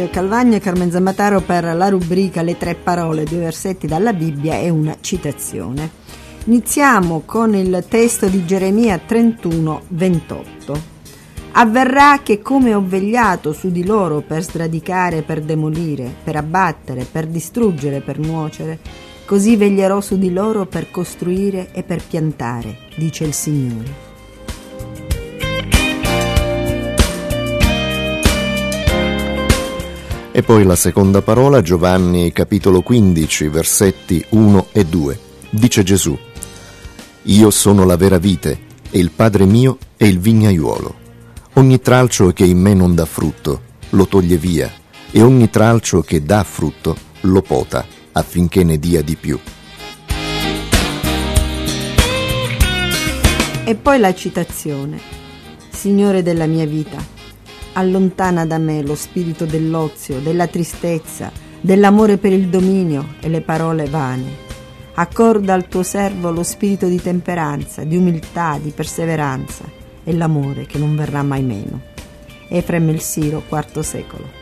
Mario Calvagno e Carmen Zambataro per la rubrica Le tre parole, due versetti dalla Bibbia e una citazione. Iniziamo con il testo di Geremia 31, 28. Avverrà che come ho vegliato su di loro per sradicare, per demolire, per abbattere, per distruggere, per nuocere, così veglierò su di loro per costruire e per piantare, dice il Signore. E poi la seconda parola, Giovanni capitolo 15, versetti 1 e 2. Dice Gesù, Io sono la vera vite, e il Padre mio è il vignaiuolo. Ogni tralcio che in me non dà frutto, lo toglie via, e ogni tralcio che dà frutto, lo pota, affinché ne dia di più. E poi la citazione, Signore della mia vita allontana da me lo spirito dell'ozio, della tristezza, dell'amore per il dominio e le parole vane. Accorda al tuo servo lo spirito di temperanza, di umiltà, di perseveranza e l'amore che non verrà mai meno. Efrem il Siro, IV secolo.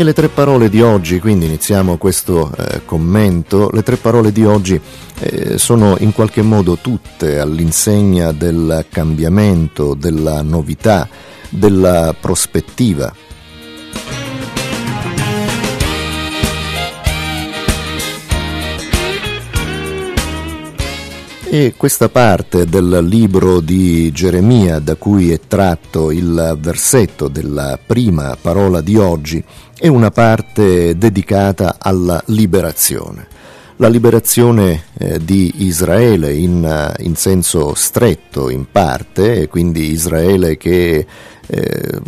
E le tre parole di oggi, quindi iniziamo questo eh, commento, le tre parole di oggi eh, sono in qualche modo tutte all'insegna del cambiamento, della novità, della prospettiva. E questa parte del libro di Geremia da cui è tratto il versetto della prima parola di oggi è una parte dedicata alla liberazione. La liberazione eh, di Israele in, uh, in, senso stretto in parte, e quindi Israele che eh,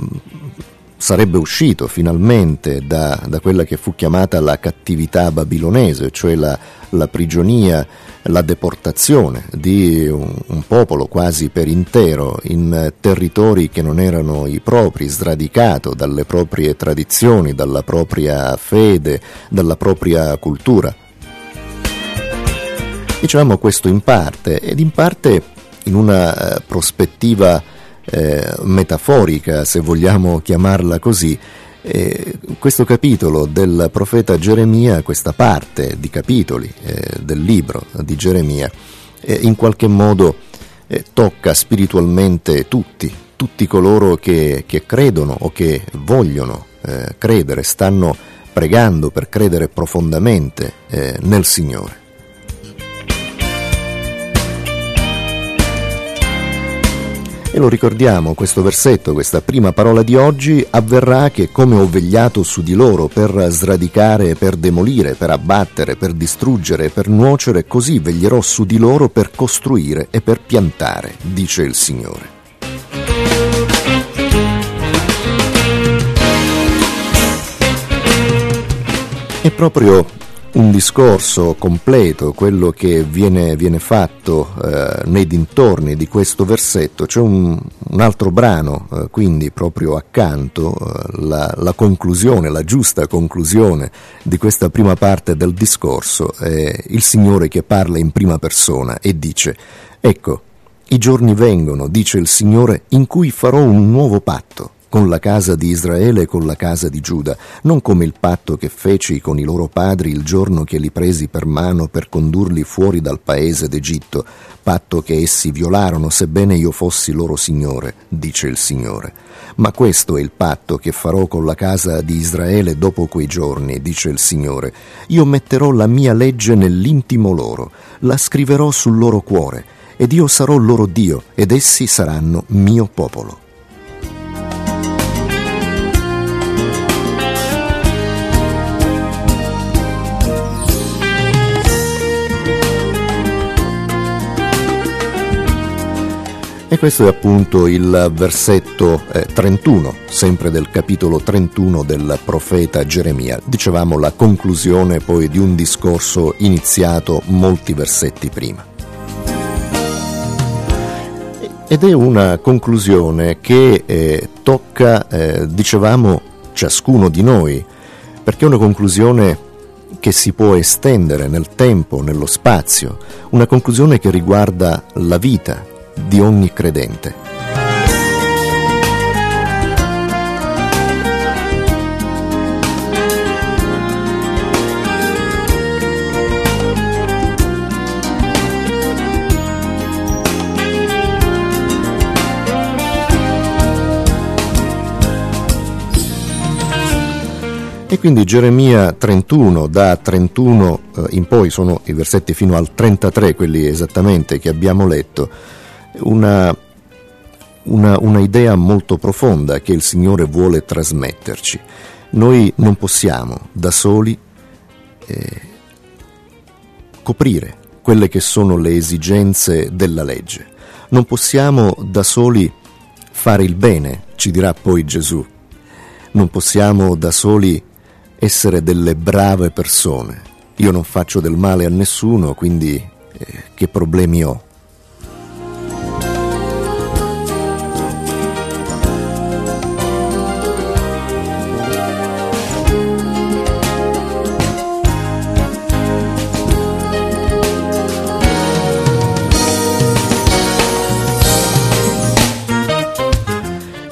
sarebbe uscito finalmente da, da, quella che fu chiamata la cattività babilonese, cioè la, la prigionia, la deportazione di un, un, popolo quasi per intero in territori che non erano i propri, sradicato dalle proprie tradizioni, dalla propria fede, dalla propria cultura. Diciamo questo in parte ed in parte in una eh, prospettiva eh, metaforica, se vogliamo chiamarla così, eh, questo capitolo del profeta Geremia, questa parte di capitoli eh, del libro di Geremia, eh, in qualche modo eh, tocca spiritualmente tutti, tutti coloro che, che credono o che vogliono eh, credere, stanno pregando per credere profondamente nel Signore. E lo ricordiamo, questo versetto, questa prima parola di oggi, avverrà che come ho vegliato su di loro per sradicare, per demolire, per abbattere, per distruggere, per nuocere, così veglierò su di loro per costruire e per piantare, dice il Signore. E proprio un discorso completo, quello che viene, viene fatto eh, nei dintorni di questo versetto, c'è un, un altro brano, eh, quindi proprio accanto, eh, la, la, conclusione, la giusta conclusione di questa prima parte del discorso, è il Signore che parla in prima persona e dice, ecco, i giorni vengono, dice il Signore, in cui farò un nuovo patto con la casa di Israele e con la casa di Giuda, non come il patto che feci con i loro padri il giorno che li presi per mano per condurli fuori dal paese d'Egitto, patto che essi violarono sebbene io fossi loro Signore, dice il Signore. Ma questo è il patto che farò con la casa di Israele dopo quei giorni, dice il Signore. Io metterò la mia legge nell'intimo loro, la scriverò sul loro cuore, ed io sarò loro Dio, ed essi saranno mio popolo. E questo è appunto il versetto eh, 31, sempre del capitolo 31 del profeta Geremia. Dicevamo la conclusione poi di un discorso iniziato molti versetti prima. Ed è una conclusione che eh, tocca, eh, dicevamo, ciascuno di noi, perché è una conclusione che si può estendere nel tempo, nello spazio, una conclusione che riguarda la vita di ogni credente. E quindi Geremia 31, da 31 eh, in poi sono i versetti fino al 33, quelli esattamente che abbiamo letto, una, una, una idea molto profonda che il Signore vuole trasmetterci. Noi non possiamo da soli eh, coprire quelle che sono le esigenze della legge. Non possiamo da soli fare il bene, ci dirà poi Gesù. Non possiamo da soli essere delle brave persone. Io non faccio del male a nessuno, quindi eh, che problemi ho?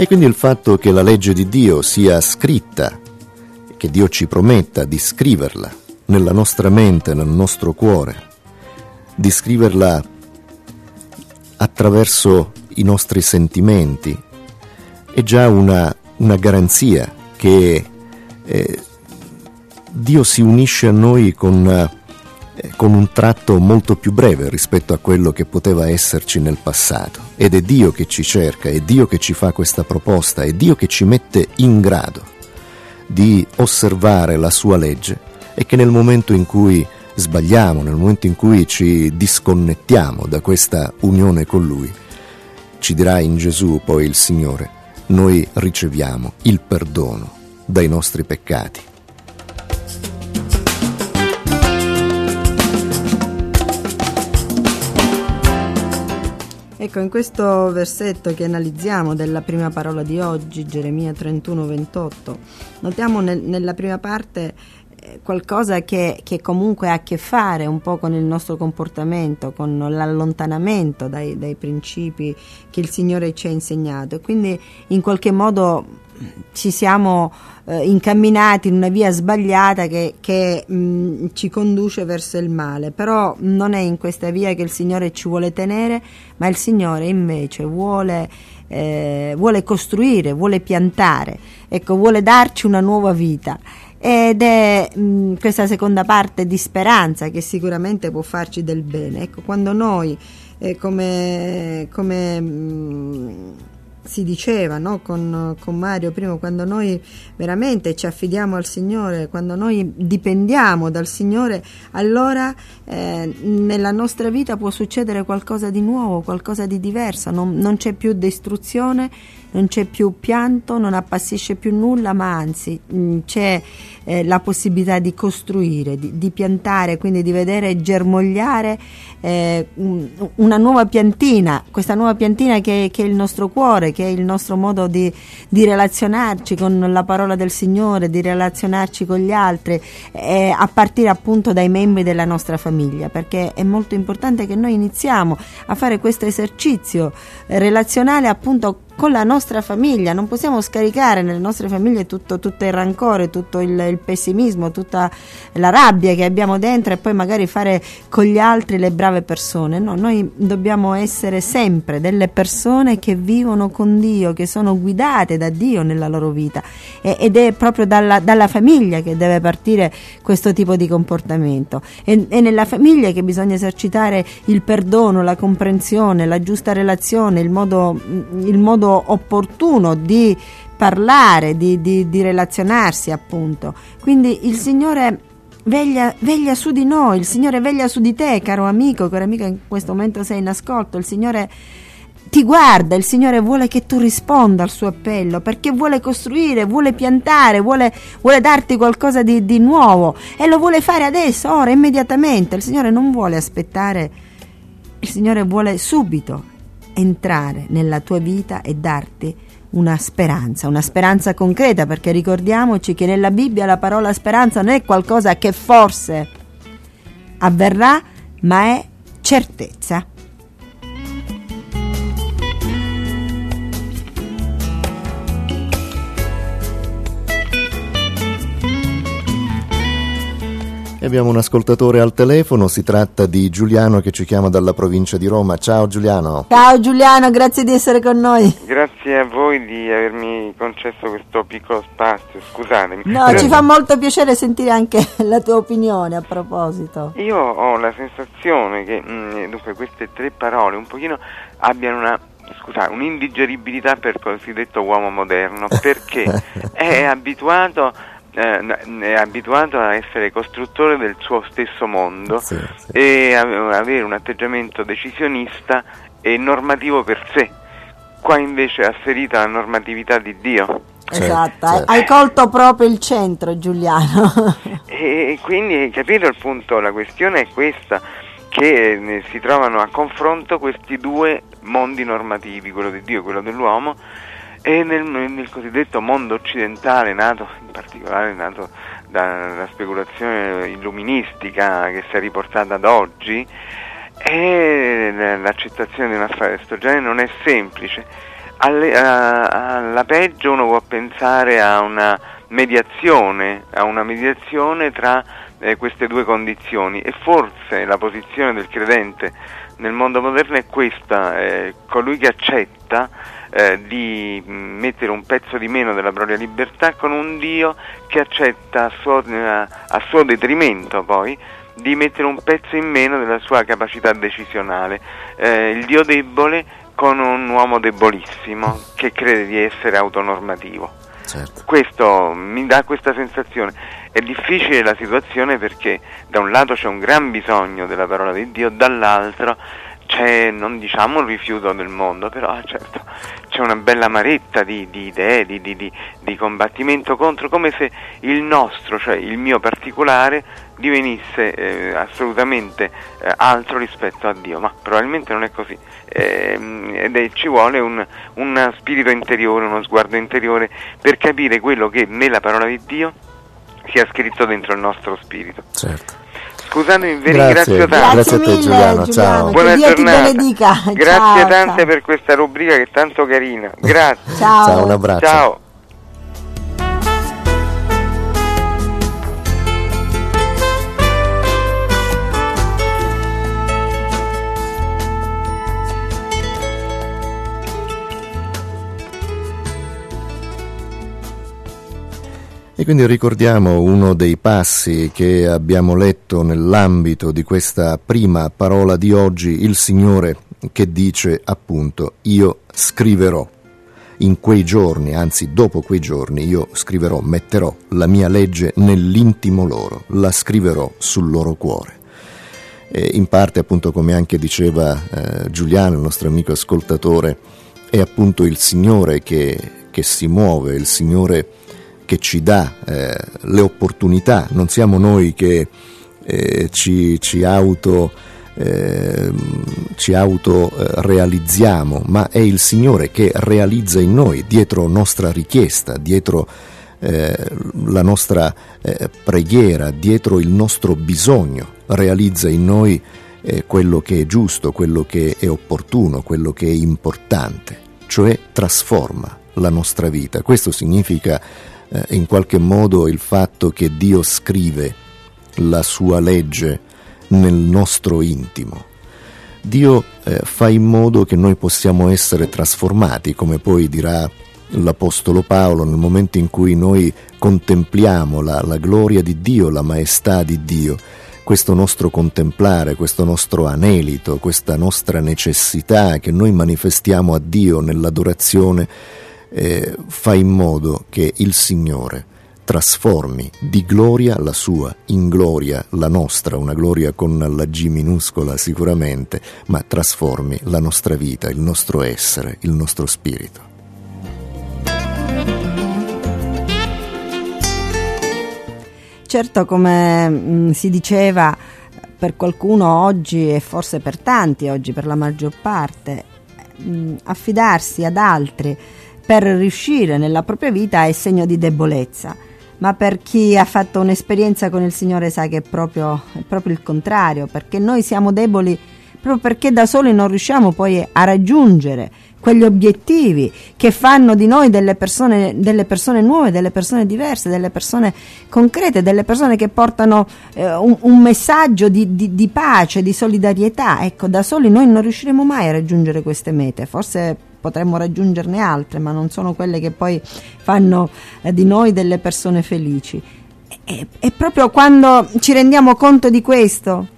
E quindi il fatto che la legge di Dio sia scritta che Dio ci prometta di scriverla nella nostra mente, nel nostro cuore, di scriverla attraverso i nostri sentimenti, è già una, una garanzia che eh, Dio si unisce a noi con, con un tratto molto più breve rispetto a quello che poteva esserci nel passato. Ed è Dio che ci cerca, è Dio che ci fa questa proposta, è Dio che ci mette in grado di osservare la sua legge e che nel momento in cui sbagliamo, nel momento in cui ci disconnettiamo da questa unione con Lui, ci dirà in Gesù poi il Signore, noi riceviamo il perdono dai nostri peccati. Ecco, in questo versetto che analizziamo della prima parola di oggi, Geremia 31, 28, notiamo nel, nella prima parte eh, qualcosa che, che, comunque ha a che fare un po' con il nostro comportamento, con l'allontanamento dai, dai principi che il Signore ci ha insegnato. Quindi in qualche modo ci siamo eh, incamminati in una via sbagliata che, che mh, ci conduce verso il male, però non è in questa via che il Signore ci vuole tenere, ma il Signore invece vuole, eh, vuole costruire, vuole piantare, ecco, vuole darci una nuova vita. Ed è mh, questa seconda parte di speranza che sicuramente può farci del bene. Ecco, quando noi eh, come, come mh, si diceva no? con, con, Mario prima, quando noi veramente ci affidiamo al Signore, quando noi dipendiamo dal Signore, allora eh, nella nostra vita può succedere qualcosa di nuovo, qualcosa di diverso, non, non c'è più distruzione, non c'è più pianto, non appassisce più nulla, ma anzi mh, mm, c'è eh, la possibilità di costruire, di, di, piantare, quindi di vedere germogliare eh, una nuova piantina, questa nuova piantina che, che, è il nostro cuore, che è il nostro modo di, di relazionarci con la parola del Signore, di relazionarci con gli altri, eh, a partire appunto dai membri della nostra famiglia, perché è molto importante che noi iniziamo a fare questo esercizio relazionale appunto con la nostra famiglia, non possiamo scaricare nelle nostre famiglie tutto, tutto il rancore, tutto il, il, pessimismo, tutta la rabbia che abbiamo dentro e poi magari fare con gli altri le brave persone. No, noi dobbiamo essere sempre delle persone che vivono con Dio, che sono guidate da Dio nella loro vita e, ed è proprio dalla, dalla, famiglia che deve partire questo tipo di comportamento. È, è nella famiglia che bisogna esercitare il perdono, la comprensione, la giusta relazione, il modo, il modo opportuno di parlare, di, di, di relazionarsi appunto. Quindi il Signore Veglia, veglia, su di noi, il Signore veglia su di te, caro amico, caro amico, in questo momento sei in ascolto, il Signore ti guarda, il Signore vuole che tu risponda al suo appello, perché vuole costruire, vuole piantare, vuole, vuole darti qualcosa di, di, nuovo e lo vuole fare adesso, ora, immediatamente. Il Signore non vuole aspettare, il Signore vuole subito entrare nella tua vita e darti una speranza, una speranza concreta, perché ricordiamoci che nella Bibbia la parola speranza non è qualcosa che forse avverrà, ma è certezza. Abbiamo un ascoltatore al telefono, si tratta di Giuliano che ci chiama dalla provincia di Roma. Ciao Giuliano. Ciao Giuliano, grazie di essere con noi. Grazie a voi di avermi concesso questo piccolo spazio, scusatemi. No, Però... ci fa molto piacere sentire anche la tua opinione a proposito. Io ho la sensazione che mh, mm, dunque queste tre parole un pochino abbiano una scusate, un'indigeribilità per il cosiddetto uomo moderno perché è abituato è abituato a essere costruttore del suo stesso mondo sì, sì. e avere un atteggiamento decisionista e normativo per sé. Qua invece è asserita la normatività di Dio. Esatto, certo. hai colto proprio il centro Giuliano. e quindi capito il punto, la questione è questa, che si trovano a confronto questi due mondi normativi, quello di Dio e quello dell'uomo, e nel, nel, cosiddetto mondo occidentale, nato in particolare nato dalla speculazione illuministica che si è riportata ad oggi, e l'accettazione di un affare di questo genere non è semplice. Alle, a, alla peggio uno può pensare a una mediazione, a una mediazione tra eh, queste due condizioni e forse la posizione del credente nel mondo moderno è questa, eh, colui che accetta eh, di mettere un pezzo di meno della propria libertà con un Dio che accetta a suo, eh, a suo detrimento poi di mettere un pezzo in meno della sua capacità decisionale. Eh, il Dio debole con un uomo debolissimo che crede di essere autonormativo. Certo. Questo mi dà questa sensazione. È difficile la situazione perché da un lato c'è un gran bisogno della parola di Dio, dall'altro c'è, non diciamo un rifiuto del mondo, però certo c'è una bella amaretta di, di idee, di, di, di, combattimento contro, come se il nostro, cioè il mio particolare, divenisse eh, assolutamente eh, altro rispetto a Dio, ma probabilmente non è così. Eh, ed è, ci vuole un, un spirito interiore, uno sguardo interiore per capire quello che nella parola di Dio sia scritto dentro il nostro spirito. Certo. Scusatemi, vi ringrazio tanto. Grazie a te Giuliano, ciao. Buona giornata. Grazie ciao, tante ciao. per questa rubrica che è tanto carina. Grazie. ciao. ciao, un abbraccio. Ciao. Quindi ricordiamo uno dei passi che abbiamo letto nell'ambito di questa prima parola di oggi, il Signore che dice appunto io scriverò in quei giorni, anzi dopo quei giorni, io scriverò, metterò la mia legge nell'intimo loro, la scriverò sul loro cuore. E in parte, appunto, come anche diceva eh, Giuliano, il nostro amico ascoltatore, è appunto il Signore che, che si muove, il Signore che ci dà eh, le opportunità, non siamo noi che eh, ci, ci, auto, eh, ci auto eh, realizziamo, ma è il Signore che realizza in noi, dietro nostra richiesta, dietro eh, la nostra eh, preghiera, dietro il nostro bisogno, realizza in noi quello che è giusto, quello che è opportuno, quello che è importante, cioè trasforma la nostra vita. Questo significa eh, in qualche modo il fatto che Dio scrive la sua legge nel nostro intimo. Dio eh, fa in modo che noi possiamo essere trasformati, come poi dirà l'Apostolo Paolo, nel momento in cui noi contempliamo la, la gloria di Dio, la maestà di Dio, questo nostro contemplare, questo nostro anelito, questa nostra necessità che noi manifestiamo a Dio nell'adorazione, eh, fa in modo che il Signore trasformi di gloria la sua in gloria la nostra, una gloria con la G minuscola sicuramente, ma trasformi la nostra vita, il nostro essere, il nostro spirito. Certo, come mm, si diceva, per qualcuno oggi e forse per tanti oggi, per la maggior parte, mm, affidarsi ad altri per riuscire nella propria vita è segno di debolezza. Ma per chi ha fatto un'esperienza con il Signore sa che è proprio, è proprio il contrario, perché noi siamo deboli proprio perché da soli non riusciamo poi a raggiungere quegli obiettivi che fanno di noi delle persone, delle persone nuove, delle persone diverse, delle persone concrete, delle persone che portano eh, un, un, messaggio di, di, di, pace, di solidarietà. Ecco, da soli noi non riusciremo mai a raggiungere queste mete, forse potremmo raggiungerne altre, ma non sono quelle che poi fanno eh, di noi delle persone felici. E, e proprio quando ci rendiamo conto di questo,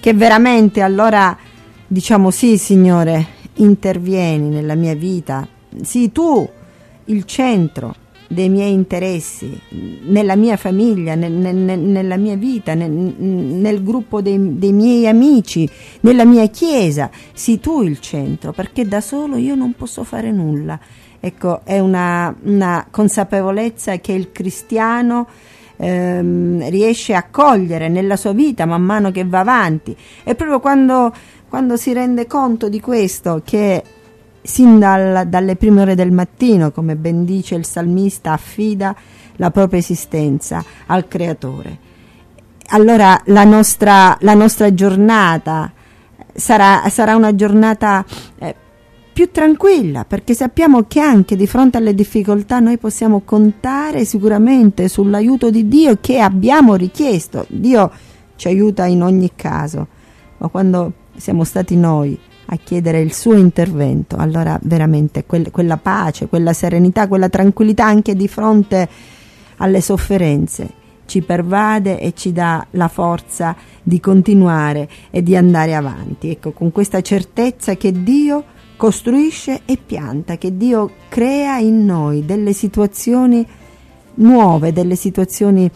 che veramente allora diciamo sì, Signore, intervieni nella mia vita, sii tu il centro dei miei interessi, nella mia famiglia, nel, nel, nella mia vita, nel, nel gruppo dei, dei, miei amici, nella mia chiesa, sii tu il centro, perché da solo io non posso fare nulla. Ecco, è una, una consapevolezza che il cristiano ehm, riesce a cogliere nella sua vita man mano che va avanti. E proprio quando quando si rende conto di questo che sin dal, dalle prime ore del mattino, come ben dice il salmista, affida la propria esistenza al Creatore. Allora la nostra, la nostra giornata sarà, sarà, una giornata eh, più tranquilla, perché sappiamo che anche di fronte alle difficoltà noi possiamo contare sicuramente sull'aiuto di Dio che abbiamo richiesto. Dio ci aiuta in ogni caso, ma quando siamo stati noi a chiedere il suo intervento, allora veramente quel, quella pace, quella serenità, quella tranquillità anche di fronte alle sofferenze ci pervade e ci dà la forza di continuare e di andare avanti. Ecco, con questa certezza che Dio costruisce e pianta, che Dio crea in noi delle situazioni nuove, delle situazioni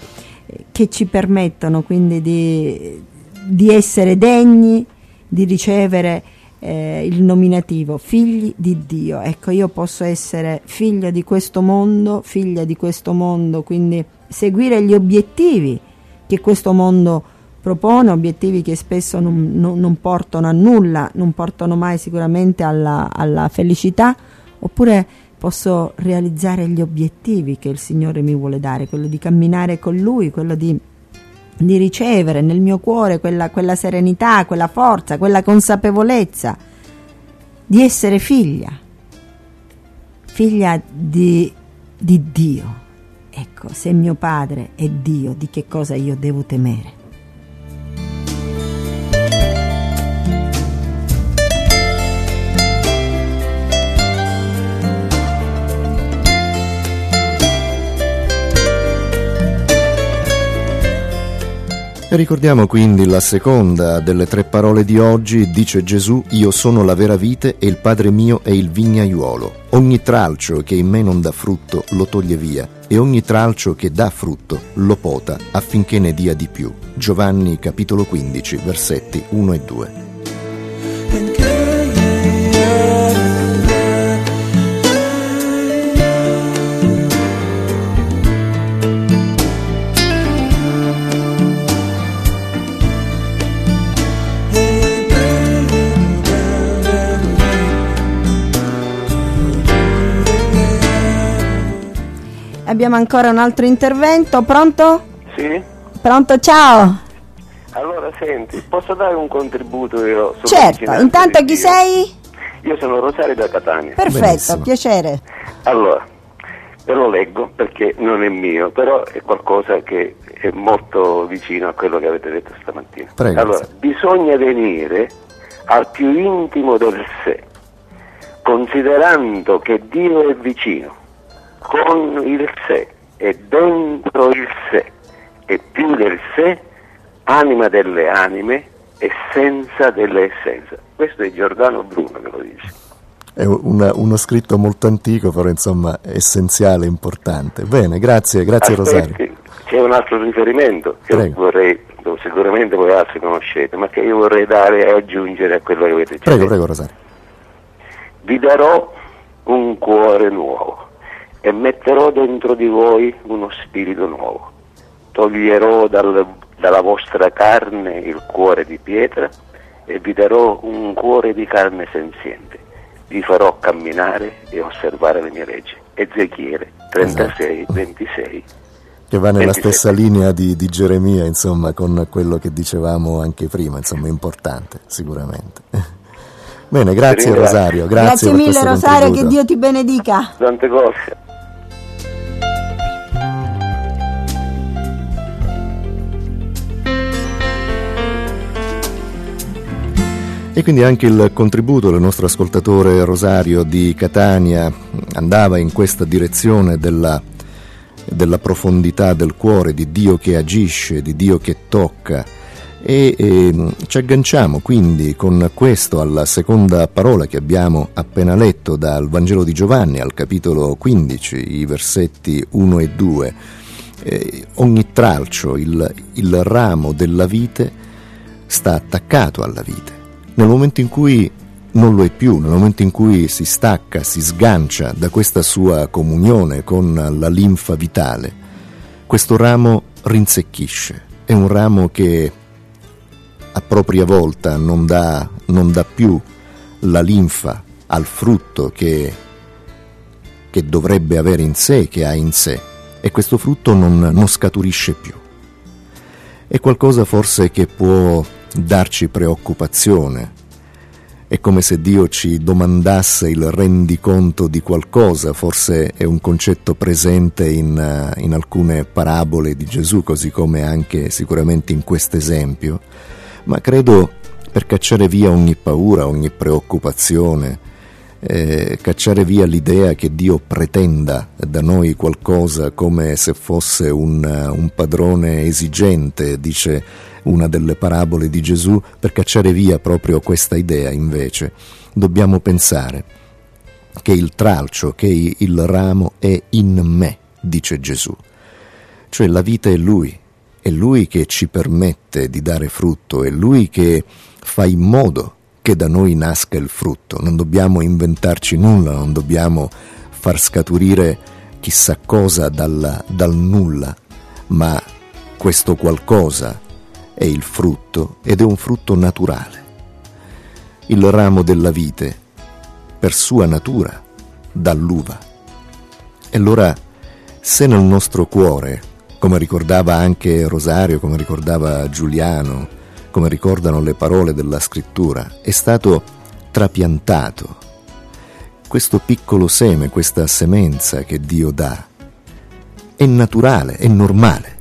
eh, che ci permettono quindi di, di essere degni di ricevere eh, il nominativo figli di Dio. Ecco, io posso essere figlia di questo mondo, figlia di questo mondo, quindi seguire gli obiettivi che questo mondo propone, obiettivi che spesso non, non, non portano a nulla, non portano mai sicuramente alla, alla felicità, oppure posso realizzare gli obiettivi che il Signore mi vuole dare, quello di camminare con Lui, quello di di ricevere nel mio cuore quella, quella serenità, quella forza, quella consapevolezza di essere figlia, figlia di, di Dio. Ecco, se mio padre è Dio, di che cosa io devo temere? Ricordiamo quindi la seconda delle tre parole di oggi, dice Gesù, io sono la vera vite e il Padre mio è il vignaiuolo. Ogni tralcio che in me non dà frutto lo toglie via e ogni tralcio che dà frutto lo pota affinché ne dia di più. Giovanni capitolo 15 versetti 1 e 2. Abbiamo ancora un altro intervento, pronto? Sì. Pronto, ciao. Allora, senti, posso dare un contributo io? Certo, intanto chi sei? Io sono Rosario da Catania. Perfetto, Benissimo. piacere. Allora, ve lo leggo perché non è mio, però è qualcosa che è molto vicino a quello che avete detto stamattina. Prego. Allora, bisogna venire al più intimo del sé, considerando che Dio è vicino con il sé e dentro il sé e più del sé, anima delle anime, essenza dell'essenza. Questo è Giordano Bruno che lo dice. È una, uno scritto molto antico, però insomma essenziale, importante. Bene, grazie, grazie Aspetti, Rosario. C'è un altro riferimento che vorrei, sicuramente voi altri conoscete, ma che io vorrei dare e aggiungere a quello che avete detto. Prego, prego Rosario. Vi darò un cuore nuovo e metterò dentro di voi uno spirito nuovo. Toglierò dal, dalla vostra carne il cuore di pietra e vi darò un cuore di carne senziente. Vi farò camminare e osservare le mie leggi. Ezechiele 36, esatto. 26. Che va nella 27. stessa linea di, di, Geremia, insomma, con quello che dicevamo anche prima, insomma, importante, sicuramente. Bene, grazie Rosario. Grazie, grazie mille Rosario, che Dio ti benedica. Tante cose. E quindi anche il contributo del nostro ascoltatore Rosario di Catania andava in questa direzione della, della profondità del cuore, di Dio che agisce, di Dio che tocca. E, e ci agganciamo quindi con questo alla seconda parola che abbiamo appena letto dal Vangelo di Giovanni al capitolo 15, i versetti 1 e 2. Eh, ogni tralcio, il, il ramo della vite, sta attaccato alla vite nel momento in cui non lo è più, nel momento in cui si stacca, si sgancia da questa sua comunione con la linfa vitale, questo ramo rinsecchisce. È un ramo che a propria volta non dà, non dà più la linfa al frutto che, che, dovrebbe avere in sé, che ha in sé, e questo frutto non, non scaturisce più. È qualcosa forse che può darci preoccupazione. È come se Dio ci domandasse il rendiconto di qualcosa, forse è un concetto presente in, eh, in alcune parabole di Gesù, così come anche sicuramente in questo esempio, ma credo per cacciare via ogni paura, ogni preoccupazione, eh, cacciare via l'idea che Dio pretenda da noi qualcosa come se fosse un, un padrone esigente, dice una delle parabole di Gesù, per cacciare via proprio questa idea invece dobbiamo pensare che il tralcio, che il ramo è in me, dice Gesù. Cioè la vita è Lui, è Lui che ci permette di dare frutto, è Lui che fa in modo che da noi nasca il frutto. Non dobbiamo inventarci nulla, non dobbiamo far scaturire chissà cosa dal, dal nulla, ma questo qualcosa è il frutto ed è un frutto naturale. Il ramo della vite, per sua natura, dà l'uva. E allora, se nel nostro cuore, come ricordava anche Rosario, come ricordava Giuliano, come ricordano le parole della scrittura, è stato trapiantato. Questo piccolo seme, questa semenza che Dio dà, è naturale, è normale,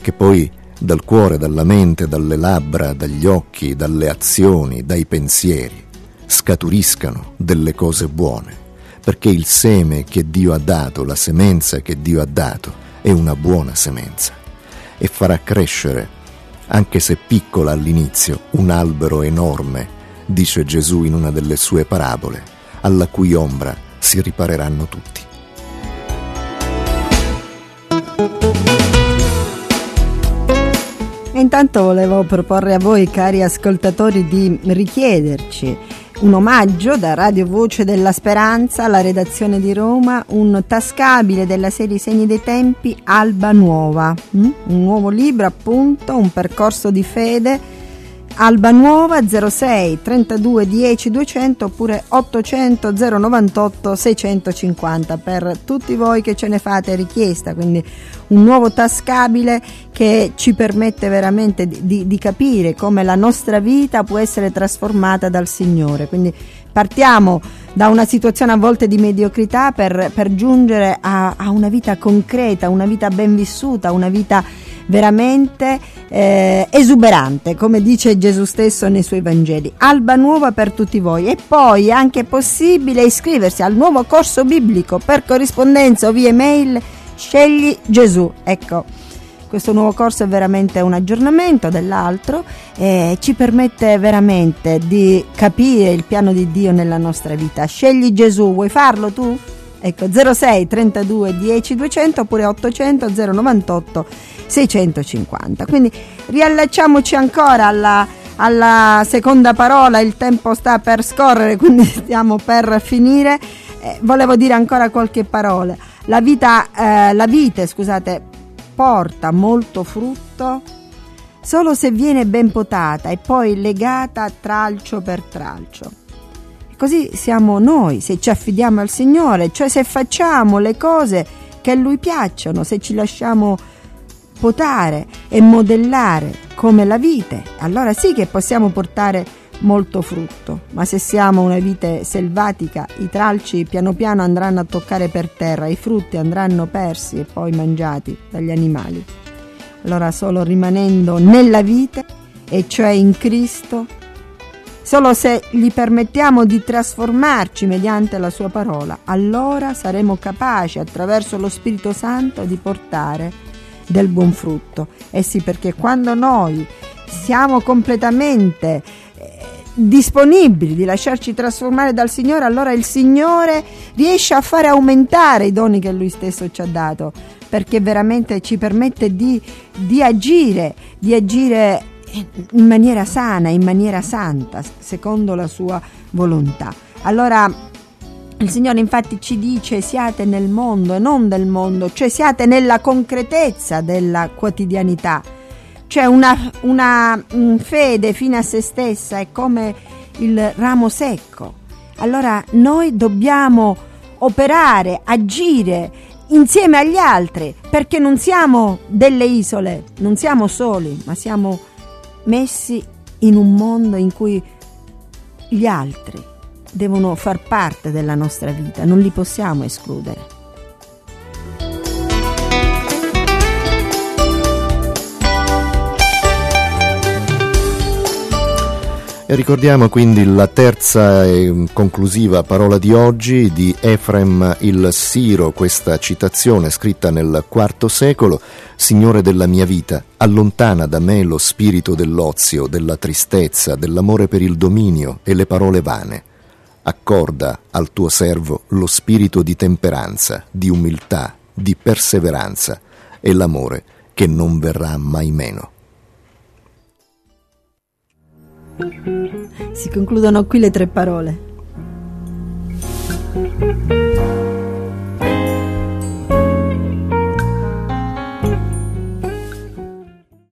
che poi dal cuore, dalla mente, dalle labbra, dagli occhi, dalle azioni, dai pensieri, scaturiscano delle cose buone, perché il seme che Dio ha dato, la semenza che Dio ha dato, è una buona semenza e farà crescere, anche se piccola all'inizio, un albero enorme, dice Gesù in una delle sue parabole, alla cui ombra si ripareranno tutti. intanto volevo proporre a voi, cari ascoltatori, di richiederci un omaggio da Radio Voce della Speranza alla redazione di Roma, un tascabile della serie Segni dei Tempi Alba Nuova, mm? un nuovo libro appunto, un percorso di fede Alba Nuova 06 32 10 200 oppure 800 098 650 per tutti voi che ce ne fate richiesta, quindi un nuovo tascabile che ci permette veramente di, di, capire come la nostra vita può essere trasformata dal Signore. Quindi partiamo da una situazione a volte di mediocrità per, per giungere a, a una vita concreta, una vita ben vissuta, una vita veramente eh, esuberante, come dice Gesù stesso nei suoi Vangeli. Alba nuova per tutti voi e poi è anche possibile iscriversi al nuovo corso biblico per corrispondenza o via email Scegli Gesù. Ecco, questo nuovo corso è veramente un aggiornamento dell'altro e ci permette veramente di capire il piano di Dio nella nostra vita. Scegli Gesù, vuoi farlo tu? Ecco, 06 32 10 200 oppure 800 098 650. Quindi riallacciamoci ancora alla, alla seconda parola, il tempo sta per scorrere, quindi stiamo per finire. Eh, volevo dire ancora qualche parola. La vita, eh, la vite, scusate, porta molto frutto solo se viene ben potata e poi legata tralcio per tralcio così siamo noi, se ci affidiamo al Signore, cioè se facciamo le cose che a Lui piacciono, se ci lasciamo potare e modellare come la vite, allora sì che possiamo portare molto frutto, ma se siamo una vite selvatica, i tralci piano piano andranno a toccare per terra, i frutti andranno persi e poi mangiati dagli animali. Allora solo rimanendo nella vite, e cioè in Cristo, solo se gli permettiamo di trasformarci mediante la sua parola, allora saremo capaci attraverso lo Spirito Santo di portare del buon frutto. Eh sì, perché quando noi siamo completamente eh, disponibili di lasciarci trasformare dal Signore, allora il Signore riesce a fare aumentare i doni che Lui stesso ci ha dato, perché veramente ci permette di, di agire, di agire in maniera sana, in maniera santa, secondo la sua volontà. Allora il Signore infatti ci dice siate nel mondo e non del mondo, cioè siate nella concretezza della quotidianità. Cioè una, una fede fine a se stessa è come il ramo secco. Allora noi dobbiamo operare, agire insieme agli altri, perché non siamo delle isole, non siamo soli, ma siamo messi in un mondo in cui gli altri devono far parte della nostra vita, non li possiamo escludere. Ricordiamo quindi la terza e conclusiva parola di oggi di Efrem il Siro, questa citazione scritta nel IV secolo, Signore della mia vita, allontana da me lo spirito dell'ozio, della tristezza, dell'amore per il dominio e le parole vane accorda al tuo servo lo spirito di temperanza, di umiltà, di perseveranza e l'amore che non verrà mai meno. Si concludono qui le tre parole.